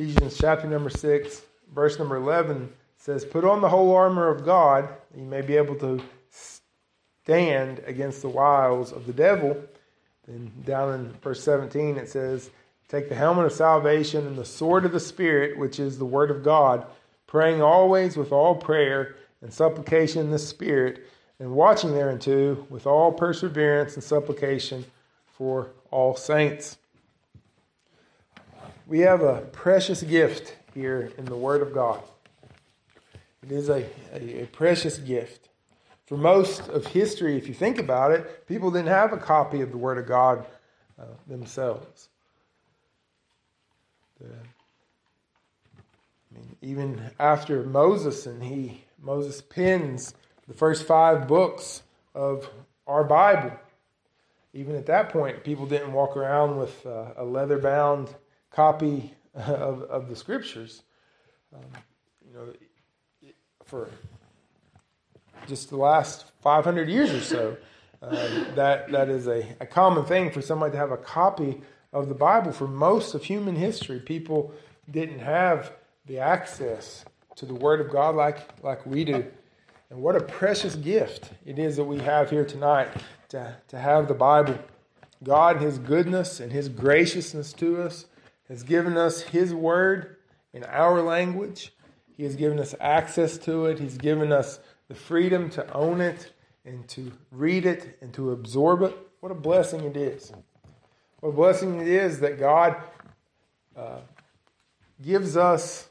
Ephesians chapter number 6, verse number 11 says, Put on the whole armor of God, you may be able to stand against the wiles of the devil. Then down in verse 17 it says, Take the helmet of salvation and the sword of the Spirit, which is the word of God, praying always with all prayer and supplication in the Spirit, and watching thereunto with all perseverance and supplication for all saints. We have a precious gift here in the Word of God. It is a, a, a precious gift. For most of history, if you think about it, people didn't have a copy of the Word of God uh, themselves. The, I mean, even after Moses and he Moses pens the first five books of our Bible. Even at that point, people didn't walk around with uh, a leather bound copy of, of the scriptures. Um, you know, for just the last 500 years or so, uh, that, that is a, a common thing for somebody to have a copy of the Bible. For most of human history, people didn't have the access to the Word of God like, like we do. And what a precious gift it is that we have here tonight to, to have the Bible. God, in His goodness and His graciousness to us, has given us His Word in our language. He has given us access to it. He's given us the freedom to own it and to read it and to absorb it. What a blessing it is. What a blessing it is that God uh, gives us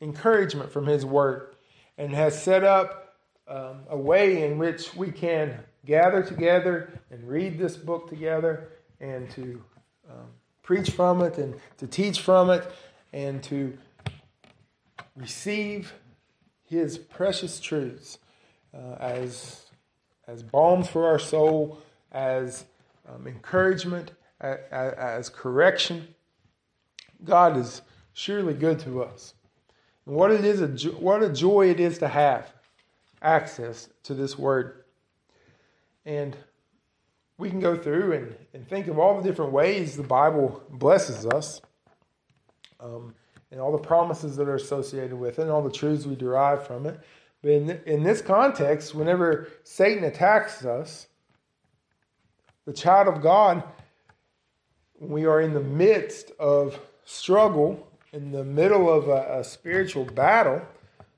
encouragement from His Word and has set up um, a way in which we can gather together and read this book together and to um, preach from it and to teach from it and to receive His precious truths uh, as, as balms for our soul, as um, encouragement, as, as correction. God is surely good to us. And what it is, a, what a joy it is to have access to this word. And we can go through and, and think of all the different ways the Bible blesses us, um, and all the promises that are associated with it, and all the truths we derive from it. But in, in this context, whenever Satan attacks us, the child of God, we are in the midst of struggle in the middle of a, a spiritual battle,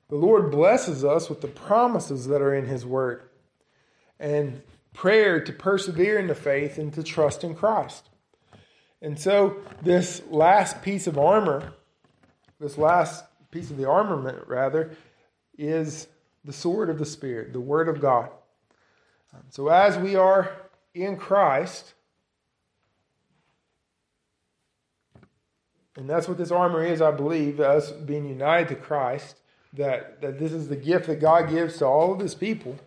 the Lord blesses us with the promises that are in His Word and prayer to persevere in the faith and to trust in Christ. And so, this last piece of armor, this last piece of the armament, rather, is the sword of the Spirit, the Word of God. Um, so, as we are in Christ, And that's what this armor is, I believe, us being united to Christ, that, that this is the gift that God gives to all of his people.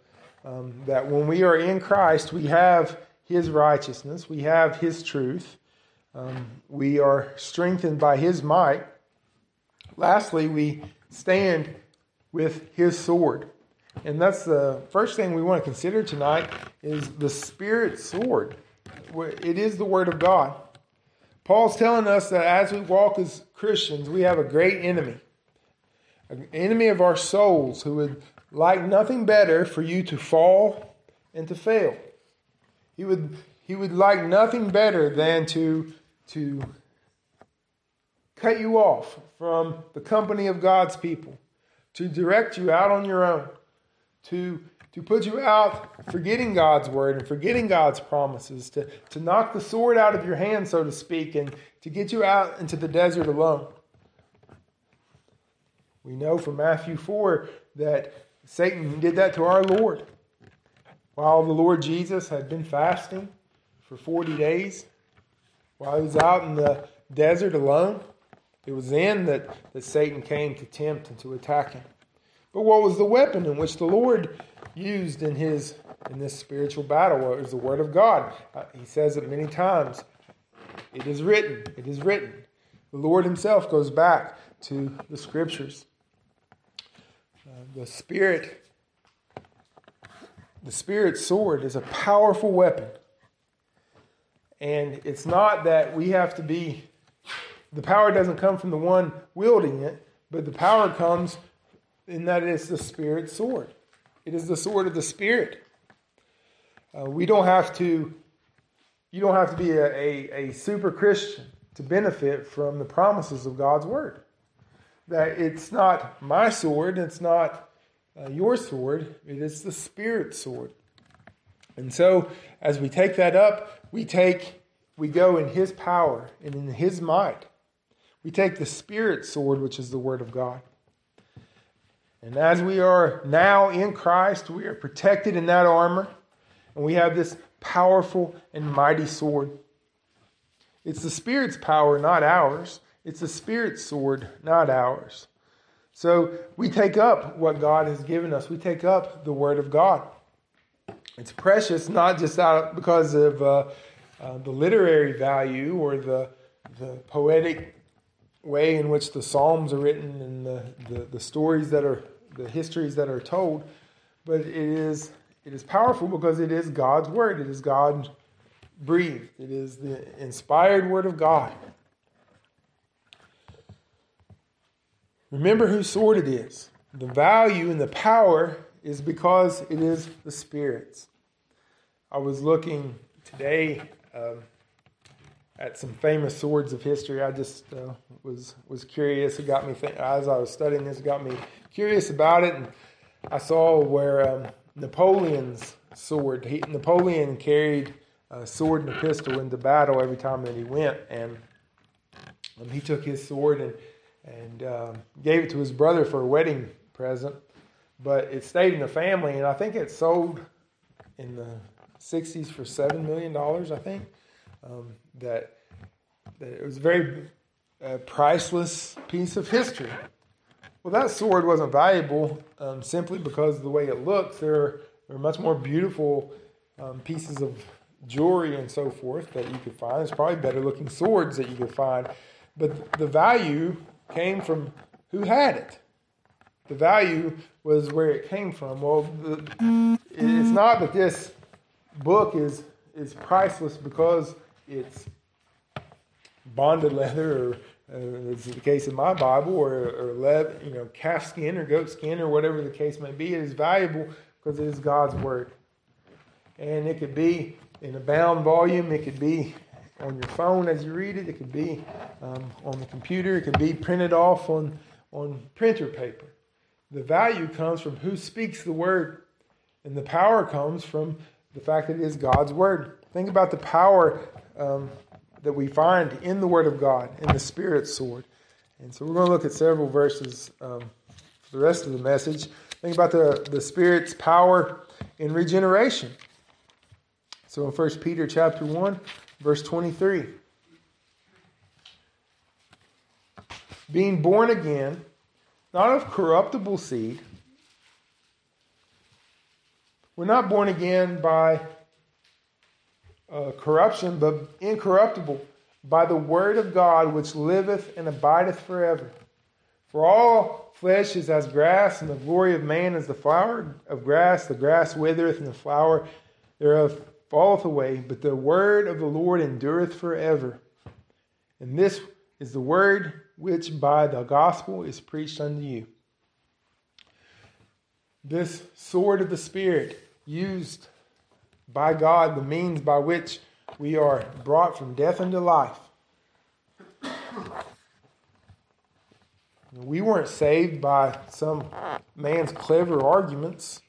Um, that when we are in Christ, we have his righteousness, we have his truth, um, we are strengthened by his might. Lastly, we stand with his sword. And that's the first thing we want to consider tonight is the spirit sword. It is the word of God. Paul's telling us that as we walk as Christians, we have a great enemy, an enemy of our souls who would like nothing better for you to fall and to fail. He would, he would like nothing better than to, to cut you off from the company of God's people, to direct you out on your own, to to put you out forgetting God's word and forgetting God's promises, to, to knock the sword out of your hand, so to speak, and to get you out into the desert alone. We know from Matthew 4 that Satan did that to our Lord. While the Lord Jesus had been fasting for 40 days, while he was out in the desert alone, it was then that, that Satan came to tempt and to attack him. But what was the weapon in which the Lord used in his in this spiritual battle Was the word of God. Uh, he says it many times. It is written. It is written. The Lord Himself goes back to the Scriptures. Uh, the Spirit, the spirit sword is a powerful weapon, and it's not that we have to be the power doesn't come from the one wielding it, but the power comes in that it's the spirit sword. It is the sword of the Spirit. Uh, we don't have to, you don't have to be a, a, a super Christian to benefit from the promises of God's Word. That it's not my sword, it's not uh, your sword, it is the Spirit's sword. And so, as we take that up, we take, we go in His power and in His might. We take the Spirit's sword, which is the Word of God. And as we are now in Christ, we are protected in that armor, and we have this powerful and mighty sword. It's the Spirit's power, not ours. It's the Spirit's sword, not ours. So we take up what God has given us. We take up the Word of God. It's precious, not just out because of uh, uh, the literary value or the the poetic way in which the Psalms are written and the, the, the stories that are the histories that are told, but it is it is powerful because it is God's word. It is God breathed. It is the inspired word of God. Remember whose sword it is. The value and the power is because it is the Spirit's. I was looking today um, at some famous swords of history. I just uh, was was curious. It got me think, as I was studying this. It got me curious about it, and I saw where um, Napoleon's sword. He, Napoleon carried a sword and a pistol into battle every time that he went, and um, he took his sword and and um, gave it to his brother for a wedding present. But it stayed in the family, and I think it sold in the '60s for seven million dollars. I think um, that, that it was a very uh, priceless piece of history. Well, that sword wasn't valuable um, simply because of the way it looks. There, there are much more beautiful um, pieces of jewelry and so forth that you could find. There's probably better looking swords that you could find. But the value came from who had it. The value was where it came from. Well, the, it's not that this book is is priceless because it's bonded leather, or uh, as the case in my Bible, or, or leather, you know, calf skin or goat skin or whatever the case may be. It is valuable because it is God's word, and it could be in a bound volume. It could be on your phone as you read it. It could be um, on the computer. It could be printed off on on printer paper. The value comes from who speaks the word, and the power comes from the fact that it is God's word. Think about the power um, that we find in the Word of God, in the Spirit's sword. And so we're going to look at several verses um, for the rest of the message. Think about the, the Spirit's power in regeneration. So in 1 Peter chapter 1, verse 23. Being born again, not of corruptible seed. We're not born again by uh, corruption, but incorruptible by the word of God which liveth and abideth forever. For all flesh is as grass, and the glory of man is the flower of grass. The grass withereth, and the flower thereof falleth away, but the word of the Lord endureth forever. And this is the word which by the gospel is preached unto you. This sword of the Spirit used by God the means by which we are brought from death into life. We weren't saved by some man's clever arguments.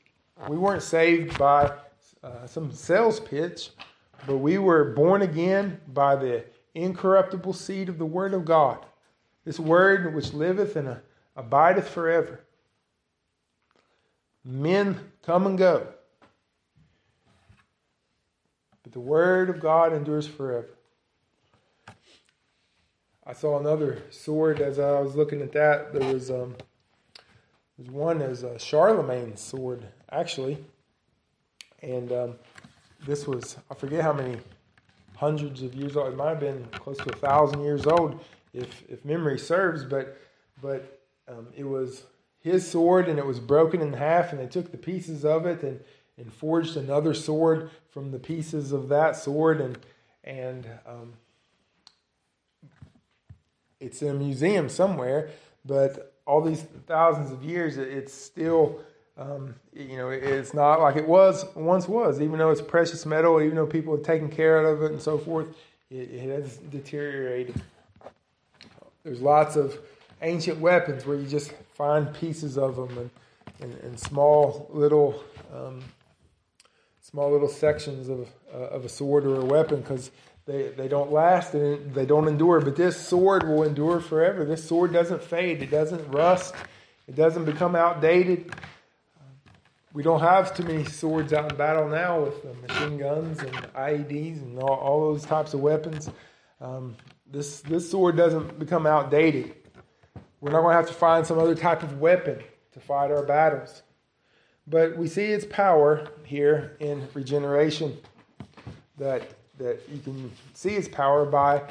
We weren't saved by uh, some sales pitch, but we were born again by the incorruptible seed of the Word of God. This Word which liveth and abideth forever. Men come and go but the word of God endures forever. I saw another sword as I was looking at that. There was um, there's one as a Charlemagne's sword, actually, and um, this was I forget how many hundreds of years old. It might have been close to a thousand years old, if if memory serves. But but um, it was his sword, and it was broken in half, and they took the pieces of it and and forged another sword from the pieces of that sword and and um, it's in a museum somewhere, but all these thousands of years, it's still, um, you know, it's not like it was once was. Even though it's precious metal, even though people have taken care of it and so forth, it, it has deteriorated. There's lots of ancient weapons where you just find pieces of them and, and, and small little um, small little sections of, uh, of a sword or a weapon because they, they don't last and they don't endure. But this sword will endure forever. This sword doesn't fade, it doesn't rust, it doesn't become outdated. We don't have too many swords out in battle now with machine guns and IEDs and all, all those types of weapons. Um, this, this sword doesn't become outdated. We're not going to have to find some other type of weapon to fight our battles. But we see its power here in regeneration that that you can see its power by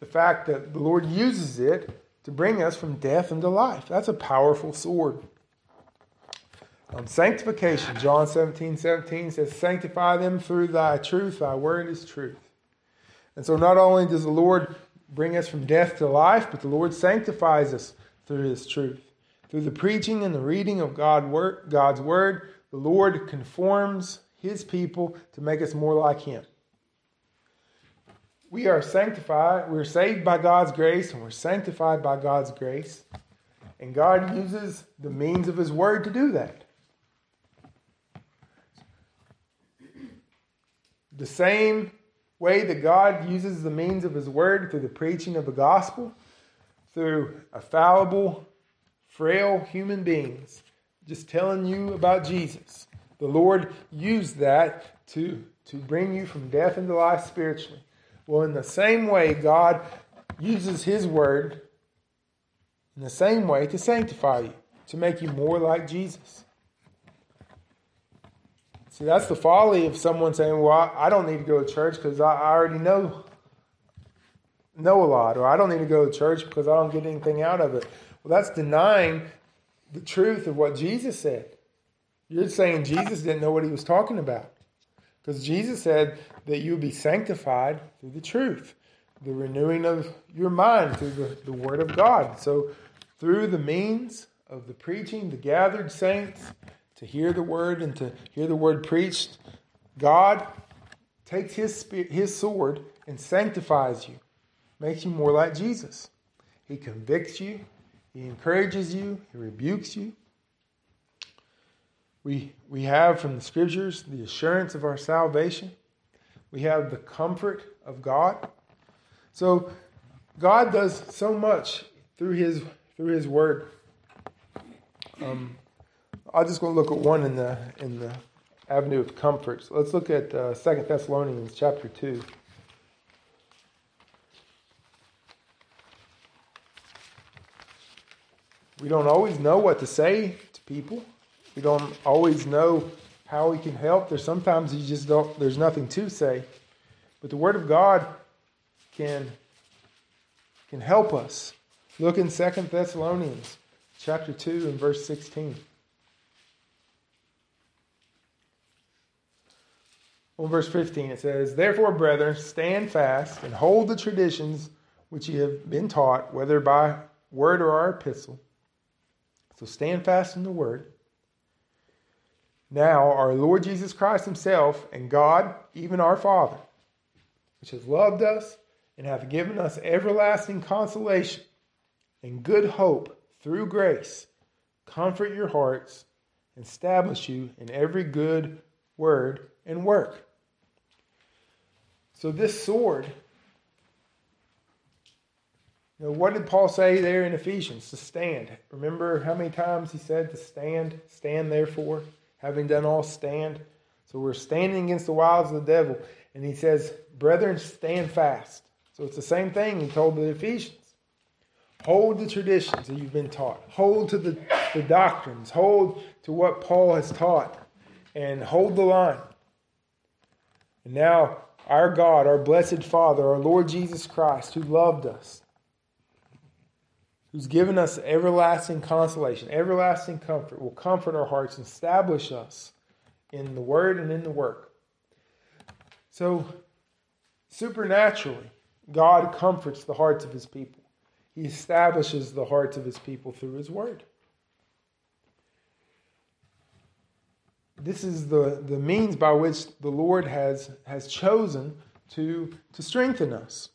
the fact that the Lord uses it to bring us from death into life. That's a powerful sword. Um, sanctification, John 17, 17 says, Sanctify them through thy truth, thy word is truth. And so not only does the Lord bring us from death to life, but the Lord sanctifies us through his truth. Through the preaching and the reading of God, God's word, the Lord conforms his people to make us more like him we are sanctified. We're saved by God's grace and we're sanctified by God's grace. And God uses the means of His Word to do that. The same way that God uses the means of His Word through the preaching of the gospel, through a fallible, frail human beings, just telling you about Jesus. The Lord used that to, to bring you from death into life spiritually. Well, in the same way, God uses His word in the same way to sanctify you, to make you more like Jesus. See, that's the folly of someone saying, Well, I don't need to go to church because I already know know a lot, or I don't need to go to church because I don't get anything out of it. Well, that's denying the truth of what Jesus said. You're saying Jesus didn't know what he was talking about. Because Jesus said that you would be sanctified through the truth, the renewing of your mind through the, the Word of God. So, through the means of the preaching, the gathered saints, to hear the Word and to hear the Word preached, God takes His, his sword and sanctifies you, makes you more like Jesus. He convicts you, He encourages you, He rebukes you, we, we have from the scriptures the assurance of our salvation. We have the comfort of God. So God does so much through His through His Word. Um, I'm just want to look at one in the in the avenue of comfort. So let's look at uh, Second Thessalonians chapter two. We don't always know what to say to people. We don't always know how we can help. There's sometimes you just don't, there's nothing to say. But the Word of God can, can help us. Look in Second Thessalonians chapter 2 and verse 16. On verse 15, it says, Therefore, brethren, stand fast and hold the traditions which ye have been taught, whether by word or our epistle. So stand fast in the word. Now, our Lord Jesus Christ Himself and God, even our Father, which has loved us and hath given us everlasting consolation and good hope through grace, comfort your hearts and establish you in every good word and work. So, this sword, you know, what did Paul say there in Ephesians? To stand. Remember how many times he said to stand? Stand therefore having done all, stand. So we're standing against the wiles of the devil. And he says, Brethren, stand fast. So it's the same thing he told the Ephesians. Hold the traditions that you've been taught. Hold to the, the doctrines. Hold to what Paul has taught. And hold the line. And now, our God, our blessed Father, our Lord Jesus Christ, who loved us, who's given us everlasting consolation, everlasting comfort, will comfort our hearts and establish us in the word and in the work. So, supernaturally, God comforts the hearts of his people. he establishes the hearts of his people through his word. This is the, the means by which the Lord has, has chosen to, to strengthen us.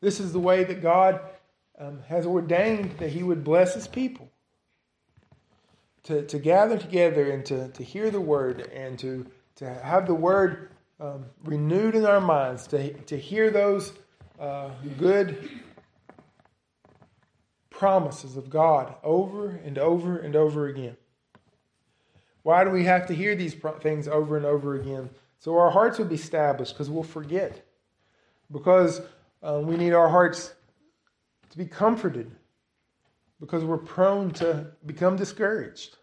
This is the way that God um, has ordained that He would bless His people. To, to gather together and to, to hear the word and to, to have the word um, renewed in our minds, to, to hear those uh, good promises of God over and over and over again. Why do we have to hear these things over and over again? So our hearts will be established because we'll forget. Because um, we need our hearts to be comforted. Because we're prone to become discouraged.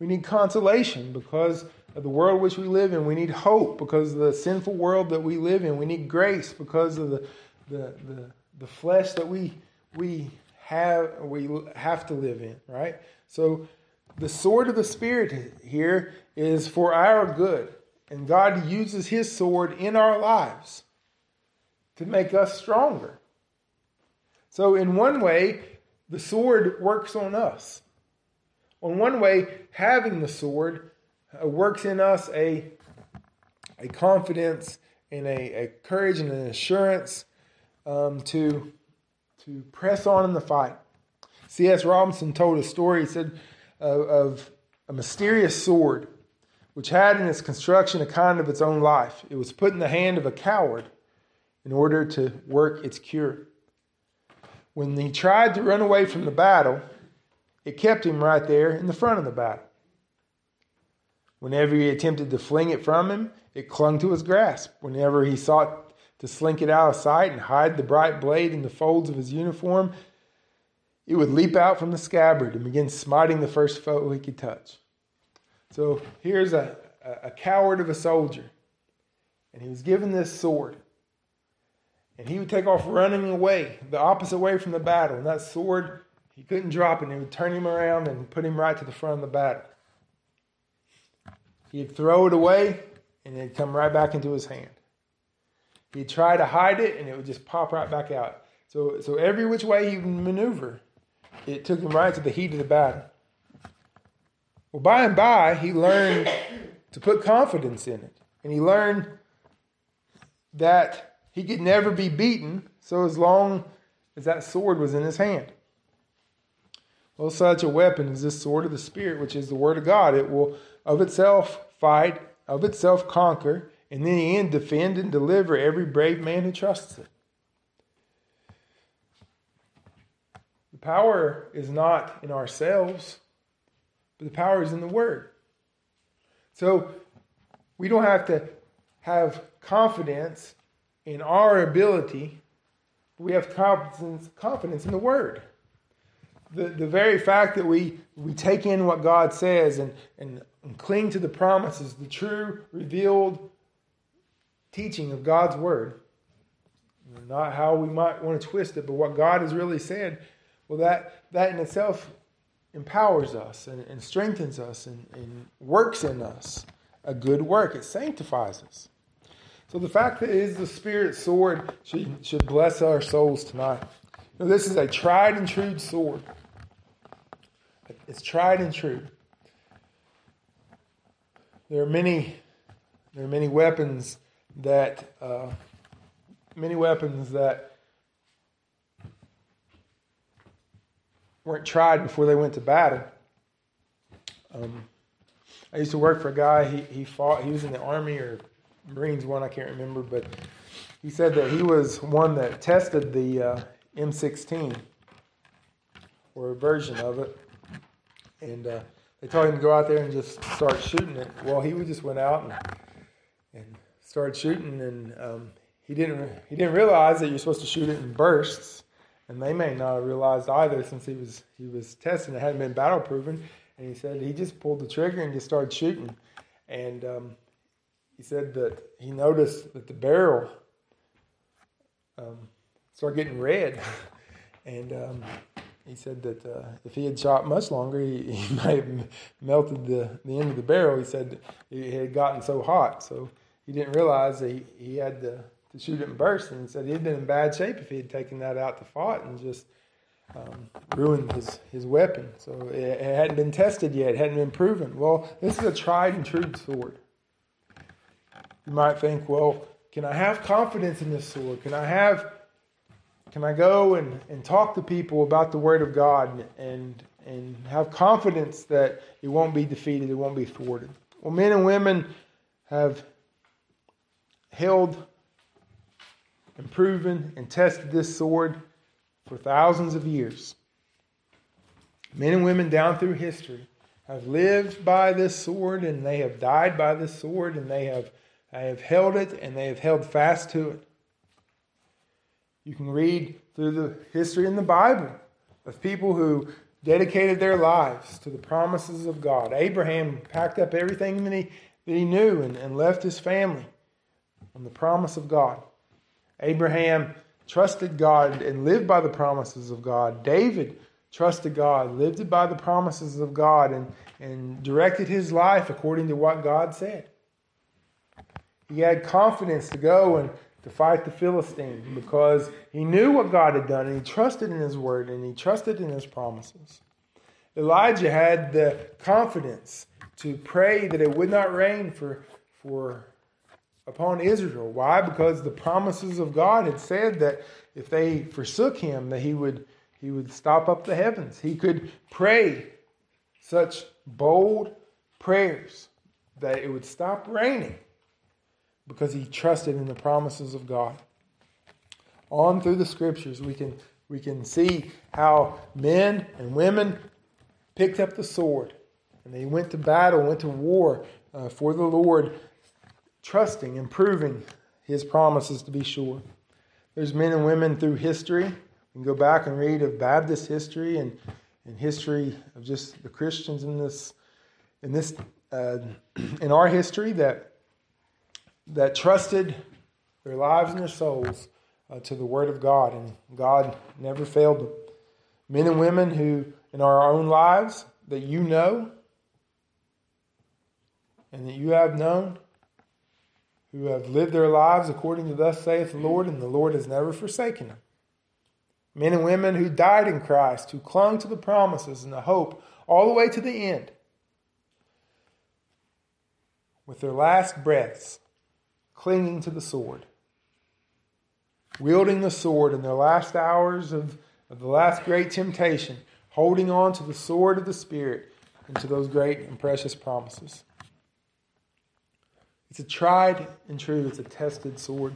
We need consolation because of the world which we live in. We need hope because of the sinful world that we live in. We need grace because of the, the, the, the flesh that we we have we have to live in, right? So the sword of the spirit here is for our good, and God uses his sword in our lives to make us stronger. So in one way, the sword works on us. On one way, having the sword uh, works in us a, a confidence and a, a courage and an assurance um, to to press on in the fight. C.S. Robinson told a story, he said, uh, of a mysterious sword which had in its construction a kind of its own life. It was put in the hand of a coward in order to work its cure. When he tried to run away from the battle, it kept him right there in the front of the battle. Whenever he attempted to fling it from him, it clung to his grasp. Whenever he sought to slink it out of sight and hide the bright blade in the folds of his uniform, it would leap out from the scabbard and begin smiting the first foe he could touch. So here's a, a coward of a soldier, and he was given this sword. And he would take off running away, the opposite way from the battle. And that sword, he couldn't drop it, and it would turn him around and put him right to the front of the battle. He'd throw it away, and it'd come right back into his hand. He'd try to hide it and it would just pop right back out. So, so every which way he would maneuver, it took him right to the heat of the battle. Well, by and by, he learned to put confidence in it. And he learned that he could never be beaten so as long as that sword was in his hand. Well, such a weapon is this sword of the Spirit, which is the Word of God. It will of itself fight, of itself conquer, and in the end defend and deliver every brave man who trusts it. Power is not in ourselves, but the power is in the Word. So we don't have to have confidence in our ability, but we have confidence, confidence in the Word. The, the very fact that we, we take in what God says and, and, and cling to the promises, the true, revealed teaching of God's word, not how we might want to twist it, but what God has really said, well, that, that in itself empowers us and, and strengthens us and, and, works in us a good work. It sanctifies us. So the fact that it is the Spirit sword should, should bless our souls tonight. Now, this is a tried and true sword. It's tried and true. There are many, there are many weapons that uh, many weapons that weren't tried before they went to battle. Um, I used to work for a guy. He he fought. He was in the army or Marines. One I can't remember, but he said that he was one that tested the uh, M16 or a version of it, and uh, they told him to go out there and just start shooting it. Well, he just went out and and started shooting, and um, he didn't he didn't realize that you're supposed to shoot it in bursts, and they may not have realized either since he was he was testing it hadn't been battle proven, and he said he just pulled the trigger and just started shooting, and um, he said that he noticed that the barrel um, started getting red, and um, he said that uh, if he had shot much longer, he, he might have melted the, the end of the barrel. He said it had gotten so hot. So he didn't realize that he, he had to to shoot it and burst. And said he'd been in bad shape if he had taken that out to fight and just um, ruined his, his weapon. So it, it hadn't been tested yet, it hadn't been proven. Well, this is a tried and true sword. You might think, well, can I have confidence in this sword? Can I have can I go and, and talk to people about the Word of God and and have confidence that it won't be defeated, it won't be thwarted? Well, men and women have held and proven and tested this sword for thousands of years. Men and women down through history have lived by this sword and they have died by this sword and they have, they have held it and they have held fast to it. You can read through the history in the Bible of people who dedicated their lives to the promises of God. Abraham packed up everything that he, that he knew and, and left his family on the promise of God. Abraham trusted God and lived by the promises of God. David trusted God, lived by the promises of God, and, and directed his life according to what God said. He had confidence to go and to fight the Philistine because he knew what God had done and he trusted in his word and he trusted in his promises. Elijah had the confidence to pray that it would not rain for, for upon Israel. Why? Because the promises of God had said that if they forsook him, that he would he would stop up the heavens. He could pray such bold prayers that it would stop raining because he trusted in the promises of God. On through the scriptures, we can we can see how men and women picked up the sword and they went to battle, went to war uh, for the Lord trusting and proving his promises to be sure. There's men and women through history. You can go back and read of Baptist history and, and history of just the Christians in this in this uh, in our history that that trusted their lives and their souls uh, to the Word of God, and God never failed them. Men and women who, in our own lives, that you know and that you have known, who have lived their lives according to thus saith the Lord, and the Lord has never forsaken them. Men and women who died in Christ, who clung to the promises and the hope all the way to the end. With their last breaths, clinging to the sword, wielding the sword in their last hours of, of the last great temptation, holding on to the sword of the Spirit and to those great and precious promises. It's a tried and true, it's a tested sword.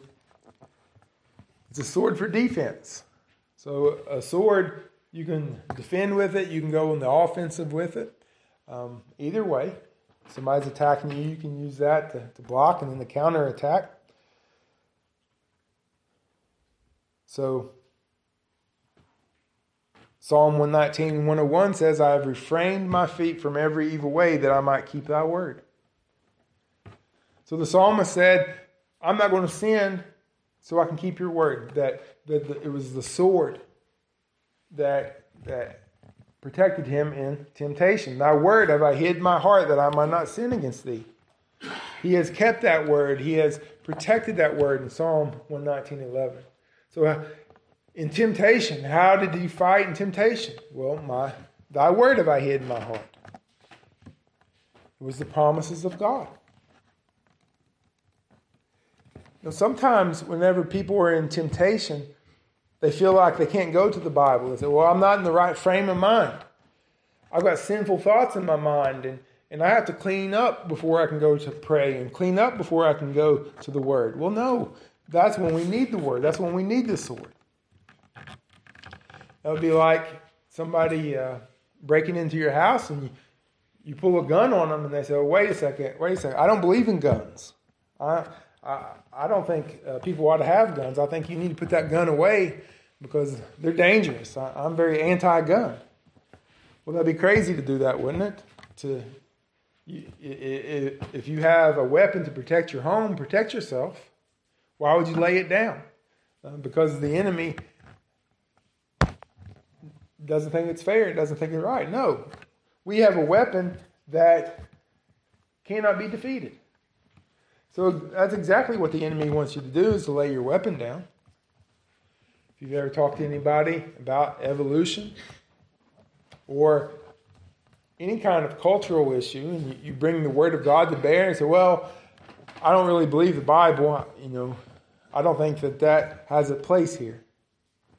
It's a sword for defense. So, a sword, you can defend with it, you can go on the offensive with it. Um, either way, somebody's attacking you, you can use that to, to block and then the counter attack. So, Psalm 119 and 101 says, I have refrained my feet from every evil way that I might keep thy word. So the psalmist said, I'm not going to sin so I can keep your word. That, that, that it was the sword that, that protected him in temptation. Thy word have I hid my heart that I might not sin against thee. He has kept that word. He has protected that word in Psalm 119 11. So uh, in temptation, how did he fight in temptation? Well, my thy word have I hid in my heart. It was the promises of God know, sometimes whenever people are in temptation, they feel like they can't go to the Bible. They say, Well, I'm not in the right frame of mind. I've got sinful thoughts in my mind, and, and I have to clean up before I can go to pray and clean up before I can go to the Word. Well, no, that's when we need the Word. That's when we need the sword. That would be like somebody uh, breaking into your house and you, you pull a gun on them and they say, wait a second, wait a second, I don't believe in guns. I, I, I don't think uh, people ought to have guns. I think you need to put that gun away because they're dangerous. I, I'm very anti-gun. Well, that'd be crazy to do that, wouldn't it? To if you have a weapon to protect your home, protect yourself. Why would you lay it down? Uh, because the enemy doesn't think it's fair, It doesn't think it's right. No, we have a weapon that cannot be defeated. So that's exactly what the enemy wants you to do is to lay your weapon down. If you've ever talked to anybody about evolution or any kind of cultural issue and you bring the word of God to bear and say, well, I don't really believe the Bible, you know, I don't think that that has a place here.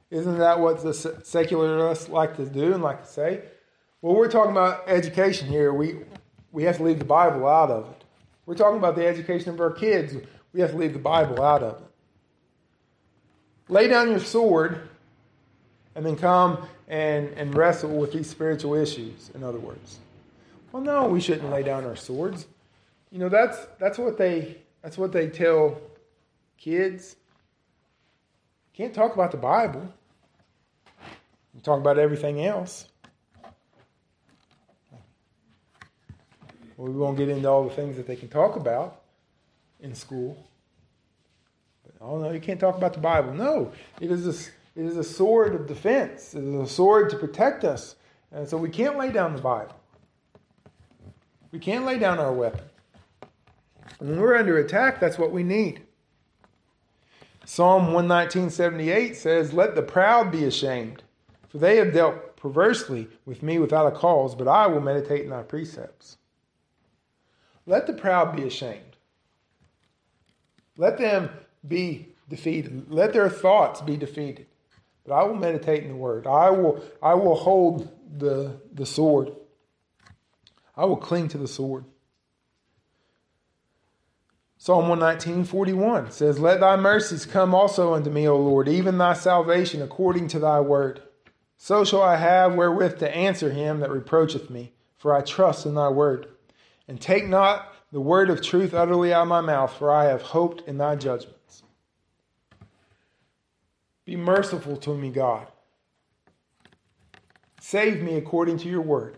Isn't that what the secularists like to do and like to say? Well, we're talking about education here. We, we have to leave the Bible out of it. We're talking about the education of our kids. We have to leave the Bible out of it. Lay down your sword and then come and, and wrestle with these spiritual issues, in other words. Well, no, we shouldn't lay down our swords. You know, that's, that's, what, they, that's what they tell kids. Can't talk about the Bible. You talk about everything else. We won't get into all the things that they can talk about in school. But, oh no, you can't talk about the Bible. No, it is a, it is a sword of defense. It is a sword to protect us. And so we can't lay down the Bible. We can't lay down our weapon. When we're under attack, that's what we need. Psalm 119.78 says, Let the proud be ashamed, for they have dealt perversely with me without a cause, but I will meditate in thy precepts. Let the proud be ashamed. Let them be defeated. Let their thoughts be defeated. But I will meditate in the word. I will, I will hold the, the sword. I will cling to the sword. Psalm 119, 41 says, Let thy mercies come also unto me, O Lord, even thy salvation according to thy word. So shall I have wherewith to answer him that reproacheth me, for I trust in thy word. And take not the word of truth utterly out of my mouth, for I have hoped in thy judgments. Be merciful to me, God. Save me according to your word.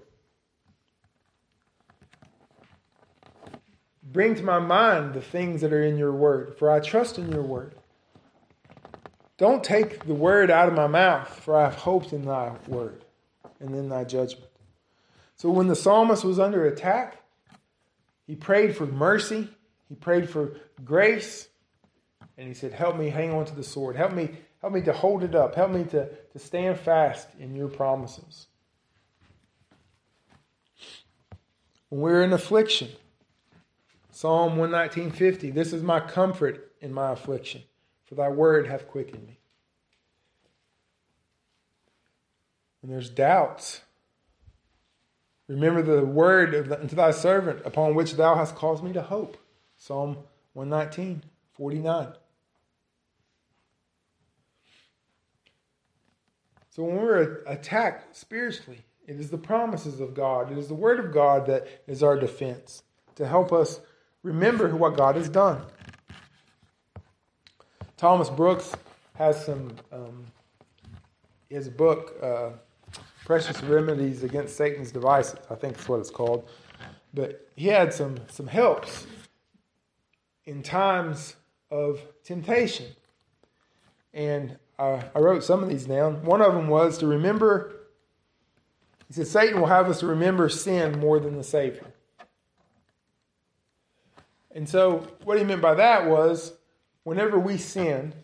Bring to my mind the things that are in your word, for I trust in your word. Don't take the word out of my mouth, for I have hoped in thy word and in thy judgment. So when the psalmist was under attack, he prayed for mercy, he prayed for grace, and he said, Help me hang on to the sword. Help me, help me to hold it up. Help me to, to stand fast in your promises. When we're in affliction, Psalm 119.50, This is my comfort in my affliction, for thy word hath quickened me. When there's doubts, remember the word unto thy servant upon which thou hast caused me to hope. Psalm 119, 49. So when we're attacked spiritually, it is the promises of God, it is the word of God that is our defense to help us remember what God has done. Thomas Brooks has some, um, his book, uh, Precious Remedies Against Satan's Devices, I think that's what it's called. But he had some, some helps in times of temptation. And I, I wrote some of these down. One of them was to remember, he said, Satan will have us to remember sin more than the Savior. And so, what he meant by that was whenever we sin,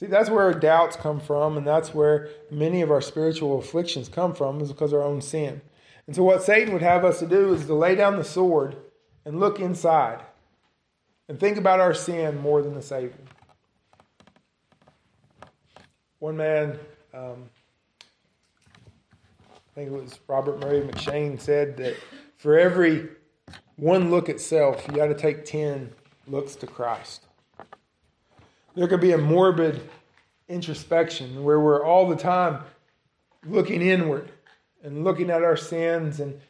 see, that's where our doubts come from, and that's where many of our spiritual afflictions come from, is because of our own sin. And so, what Satan would have us to do is to lay down the sword and look inside and think about our sin more than the Savior. One man, um, I think it was Robert Murray M'Cheyne, said that for every one look at self, you got to take 10 looks to Christ. There could be a morbid introspection where we're all the time looking inward and looking at our sins and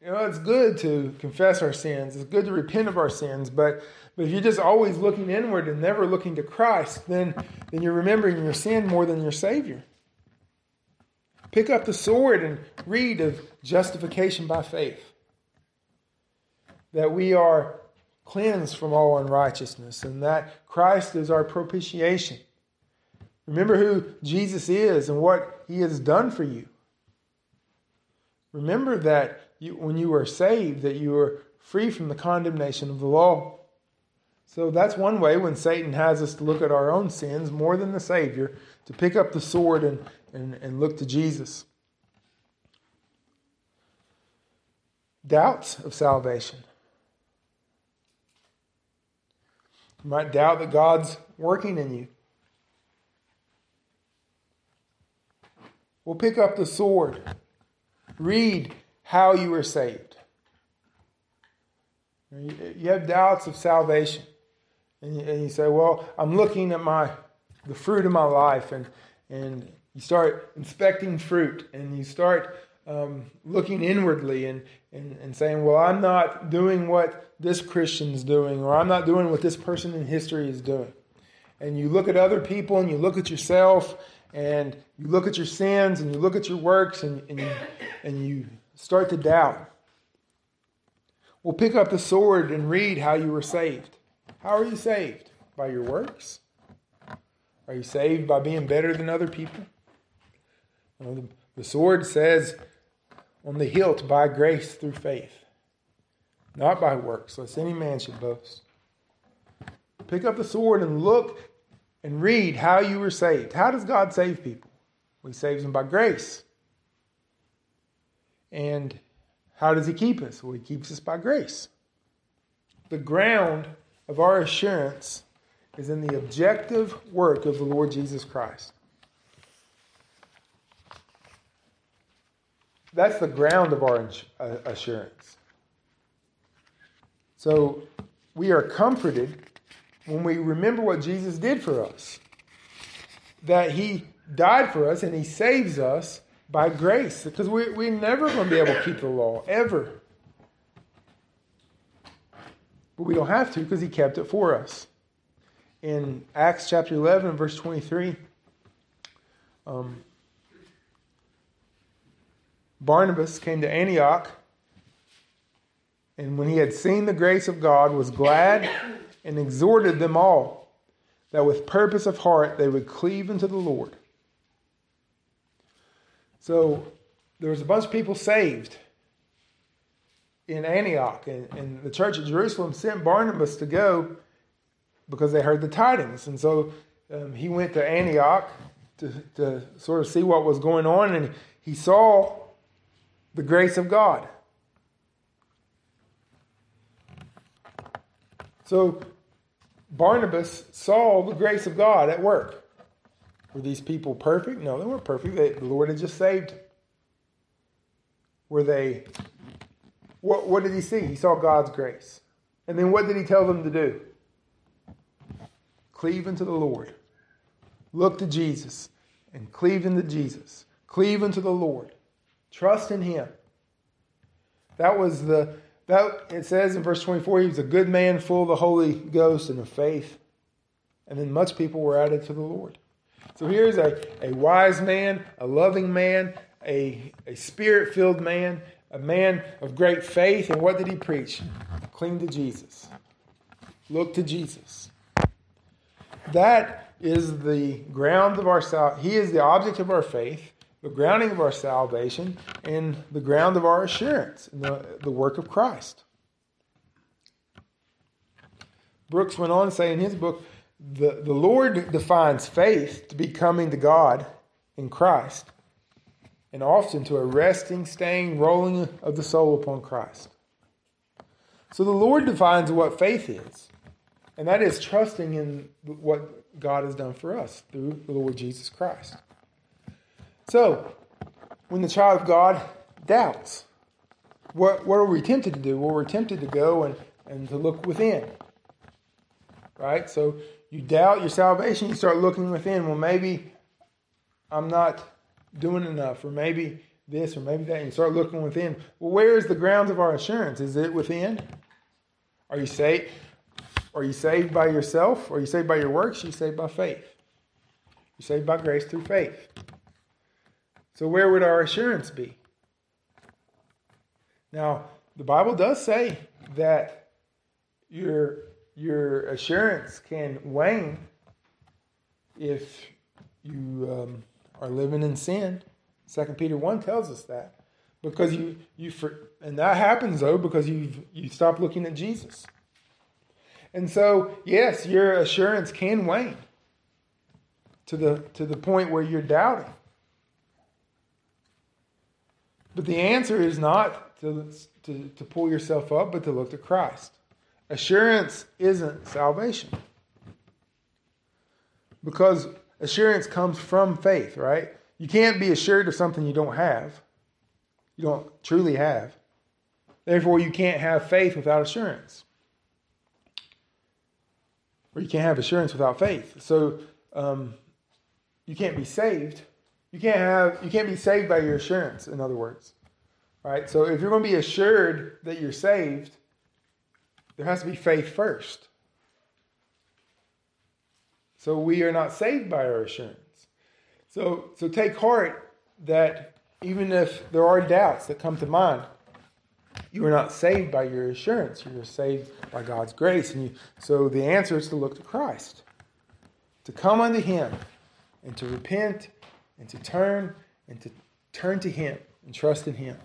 you know it's good to confess our sins. It's good to repent of our sins but but if you're just always looking inward and never looking to Christ then then you're remembering your sin more than your savior. Pick up the sword and read of justification by faith. That we are cleansed from all unrighteousness and that Christ is our propitiation. Remember who Jesus is and what he has done for you. Remember that you, when you were saved, that you were free from the condemnation of the law. So that's one way when Satan has us to look at our own sins more than the Savior, to pick up the sword and, and, and look to Jesus. Doubts of salvation. You might doubt that God's working in you. We'll pick up the sword. Read how you were saved. You have doubts of salvation. And you, and you say, well, I'm looking at my the fruit of my life. And, and you start inspecting fruit and you start um, looking inwardly and, and, and saying, well, I'm not doing what this Christian's doing, or I'm not doing what this person in history is doing. And you look at other people and you look at yourself and you look at your sins and you look at your works and, and, you, and you start to doubt. Well, pick up the sword and read how you were saved. How are you saved? By your works? Are you saved by being better than other people? The, the sword says on the hilt, by grace through faith, not by works, lest any man should boast. Pick up the sword and look and read how you were saved. How does God save people? Well, he saves them by grace. And how does He keep us? Well, He keeps us by grace. The ground of our assurance is in the objective work of the Lord Jesus Christ. That's the ground of our uh, assurance. So we are comforted when we remember what Jesus did for us. That He died for us and He saves us by grace. Because we, we're never going to be able to keep the law, ever. But we don't have to because He kept it for us. In Acts chapter 11, verse 23, um, Barnabas came to Antioch, and when he had seen the grace of God, was glad and exhorted them all that with purpose of heart they would cleave unto the Lord. So there was a bunch of people saved in Antioch, and, and the church at Jerusalem sent Barnabas to go because they heard the tidings. And so um, he went to Antioch to, to sort of see what was going on, and he saw the grace of God. So Barnabas saw the grace of God at work. Were these people perfect? No, they weren't perfect. They, the Lord had just saved. them. Were they? What, what did he see? He saw God's grace. And then what did he tell them to do? Cleave unto the Lord. Look to Jesus and cleave into Jesus. Cleave unto the Lord. Trust in him. That was the that it says in verse 24, he was a good man, full of the Holy Ghost and of faith. And then much people were added to the Lord. So here's a, a wise man, a loving man, a, a spirit filled man, a man of great faith. And what did he preach? Cling to Jesus. Look to Jesus. That is the ground of our salvation. He is the object of our faith the grounding of our salvation and the ground of our assurance in the, the work of Christ. Brooks went on to say in his book the, the Lord defines faith to be coming to God in Christ, and often to a resting, staying, rolling of the soul upon Christ. So the Lord defines what faith is, and that is trusting in what God has done for us through the Lord Jesus Christ. So, when the child of God doubts, what, what are we tempted to do? Well, we're tempted to go and, and to look within. Right? So, you doubt your salvation, you start looking within. Well, maybe I'm not doing enough, or maybe this, or maybe that. And you start looking within. Well, where is the grounds of our assurance? Is it within? Are you saved? Are you saved by yourself? Are you saved by your works? Are you saved by faith? You're saved by grace through faith. So, where would our assurance be? Now, the Bible does say that your, your assurance can wane if you um, are living in sin. Second Peter 1 tells us that. Because you, you for, and that happens though because you you stop looking at Jesus. And so, yes, your assurance can wane to the, to the point where you're doubting. But the answer is not to, to, to pull yourself up, but to look to Christ. Assurance isn't salvation. Because assurance comes from faith, right? You can't be assured of something you don't have, you don't truly have. Therefore, you can't have faith without assurance. Or you can't have assurance without faith. So um, you can't be saved you can't have you can't be saved by your assurance, in other words. Right? So if you're going to be assured that you're saved, there has to be faith first. So we are not saved by our assurance. So so take heart that even if there are doubts that come to mind, you are not saved by your assurance. You are saved by God's grace. And you, so the answer is to look to Christ, to come unto Him, and to repent and to turn and to turn to Him and trust in Him.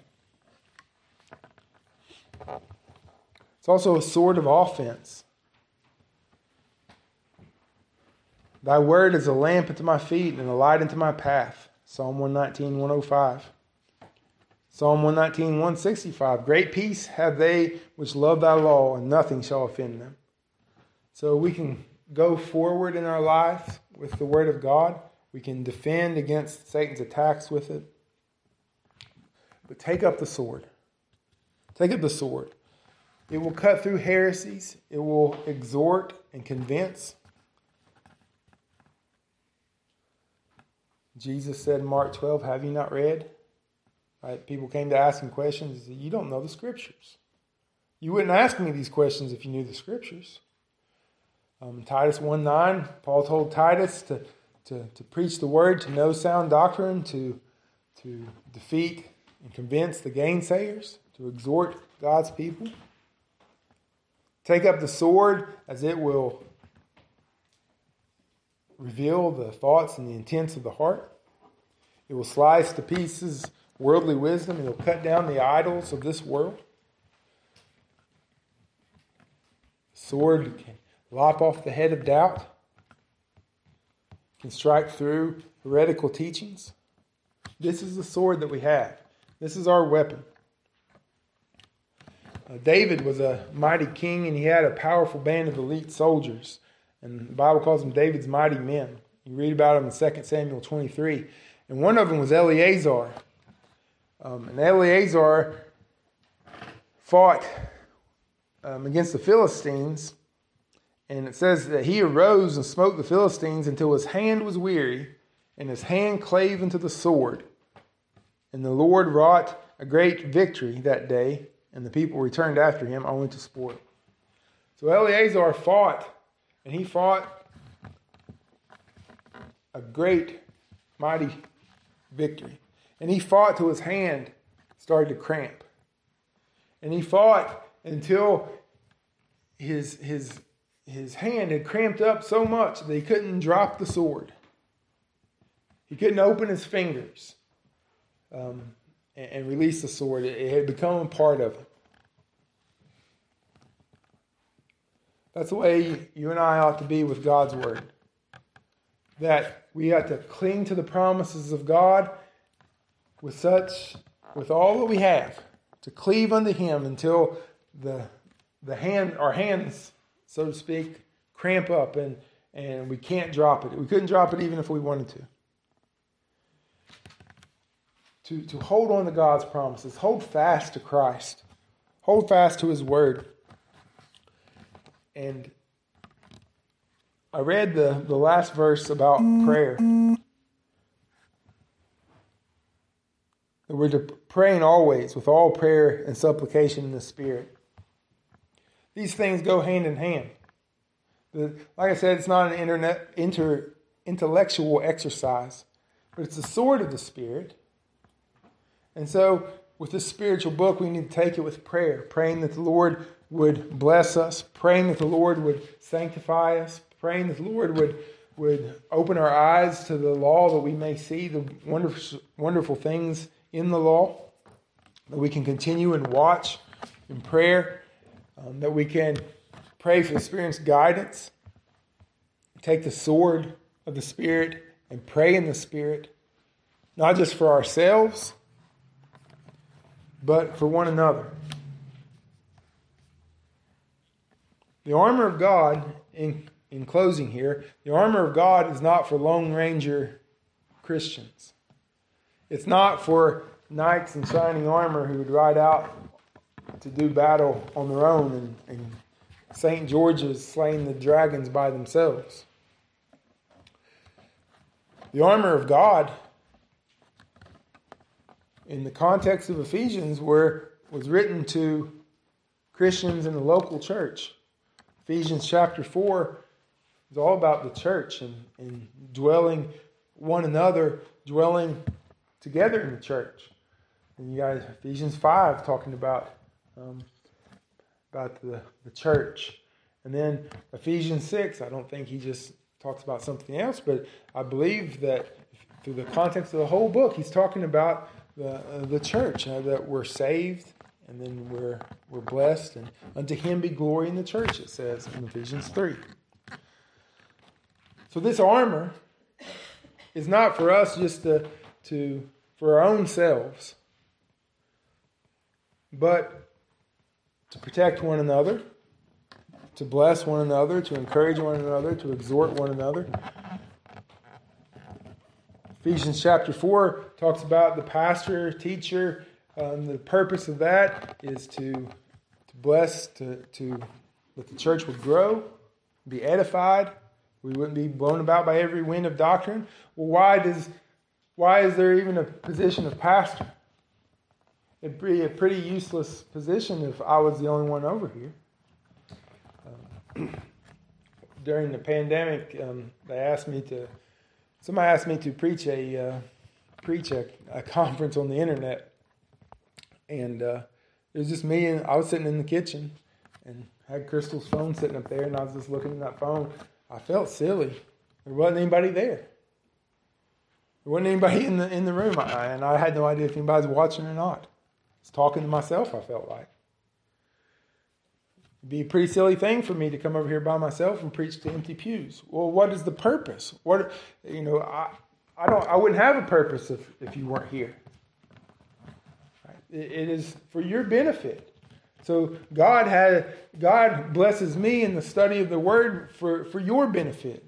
It's also a sword of offense. Thy word is a lamp unto my feet and a light unto my path. Psalm 119, 105. Psalm 119, 165. Great peace have they which love thy law, and nothing shall offend them. So we can go forward in our life with the word of God we can defend against Satan's attacks with it. But take up the sword. Take up the sword. It will cut through heresies, it will exhort and convince. Jesus said in Mark 12, Have you not read? Right? People came to ask him questions. Said, you don't know the scriptures. You wouldn't ask me these questions if you knew the scriptures. Um, Titus 1 9, Paul told Titus to to, to preach the word, to know sound doctrine, to, to defeat and convince the gainsayers, to exhort God's people. Take up the sword as it will reveal the thoughts and the intents of the heart. It will slice to pieces worldly wisdom. It will cut down the idols of this world. The sword can lop off the head of doubt can strike through heretical teachings. This is the sword that we have. This is our weapon. Uh, David was a mighty king and he had a powerful band of elite soldiers. And the Bible calls them David's mighty men. You read about them in 2 Samuel 23. And one of them was Eleazar. Um, and Eleazar fought um, against the Philistines and it says that he arose and smote the Philistines until his hand was weary, and his hand clave into the sword. And the Lord wrought a great victory that day, and the people returned after him only to spoil. So Eleazar fought, and he fought a great, mighty victory. And he fought till his hand started to cramp. And he fought until his, his his hand had cramped up so much that he couldn't drop the sword. He couldn't open his fingers um, and, and, release the sword. It, it had become part of him. That's the way you and I ought to be with God's word. That we have to cling to the promises of God with such, with all that we have, to cleave unto Him until the the hand, our hands so to speak, cramp up and, and we can't drop it. We couldn't drop it even if we wanted to. To, to hold on to God's promises, hold fast to Christ, hold fast to His Word. And I read the, the last verse about prayer. That we're to praying always with all prayer and supplication in the Spirit. These things go hand in hand. The, like I said, it's not an internet, inter, intellectual exercise, but it's the sword of the Spirit. And so, with this spiritual book, we need to take it with prayer, praying that the Lord would bless us, praying that the Lord would sanctify us, praying that the Lord would, would open our eyes to the law that we may see the wonderful, wonderful things in the law, that we can continue and watch in prayer um, that we can pray for the Spirit's guidance, take the sword of the Spirit and pray in the Spirit, not just for ourselves, but for one another. The armor of God, in, in closing here, the armor of God is not for Lone Ranger Christians. It's not for knights in shining armor who would ride out to do battle on their own and, and St. George's slaying the dragons by themselves. The armor of God, in the context of Ephesians, where was written to Christians in the local church. Ephesians chapter 4 is all about the church and, and dwelling one another, dwelling together in the church. And you guys, Ephesians 5 talking about um, about the, the church. And then Ephesians 6, I don't think he just talks about something else, but I believe that through the context of the whole book, he's talking about the, uh, the church, uh, that we're saved and then we're, we're blessed, and unto him be glory in the church, it says in Ephesians 3. So this armor is not for us just to, to for our own selves, but to protect one another, to bless one another, to encourage one another, to exhort one another. Ephesians chapter 4 talks about the pastor, teacher. Um, the purpose of that is to, to bless, to, to that the church would grow, be edified. We wouldn't be blown about by every wind of doctrine. Well, why does why is there even a position of pastor? It'd be a pretty useless position if I was the only one over here. Um, during the pandemic, um, they asked me to. Somebody asked me to preach a uh, preach a, a, conference on the internet, and uh, it was just me and I was sitting in the kitchen and had Crystal's phone sitting up there, and I was just looking at that phone. I felt silly. There wasn't anybody there. There wasn't anybody in the in the room, I, and I had no idea if anybody was watching or not. Was talking to myself. I felt like it'd be a pretty silly thing for me to come over here by myself and preach to empty pews. Well, what is the purpose? What you know, I I don't I wouldn't have a purpose if if you weren't here. It, it is for your benefit. So God had God blesses me in the study of the Word for for your benefit,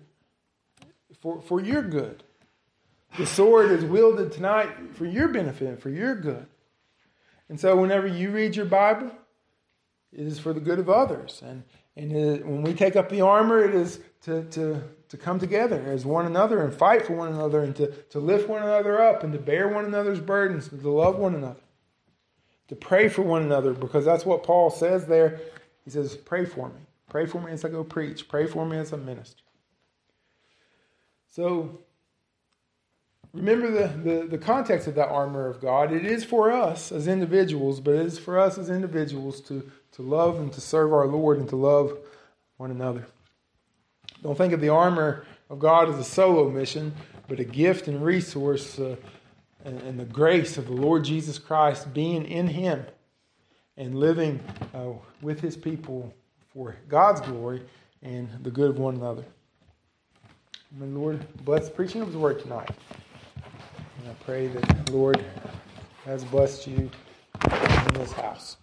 for for your good. The sword is wielded tonight for your benefit, for your good. And so, whenever you read your Bible, it is for the good of others. And, and it, when we take up the armor, it is to, to, to come together as one another and fight for one another and to, to lift one another up and to bear one another's burdens and to love one another. To pray for one another because that's what Paul says there. He says, Pray for me. Pray for me as I go preach. Pray for me as a minister. So, remember the, the, the, context of that armor of God. It is for us as individuals, but it is for us as individuals to, to love and to serve our Lord and to love one another. Don't think of the armor of God as a solo mission, but a gift and resource uh, and, and, the grace of the Lord Jesus Christ being in Him and living uh, with His people for God's glory and the good of one another. May the Lord bless the preaching of His word tonight. And I pray that the Lord has blessed you in this house.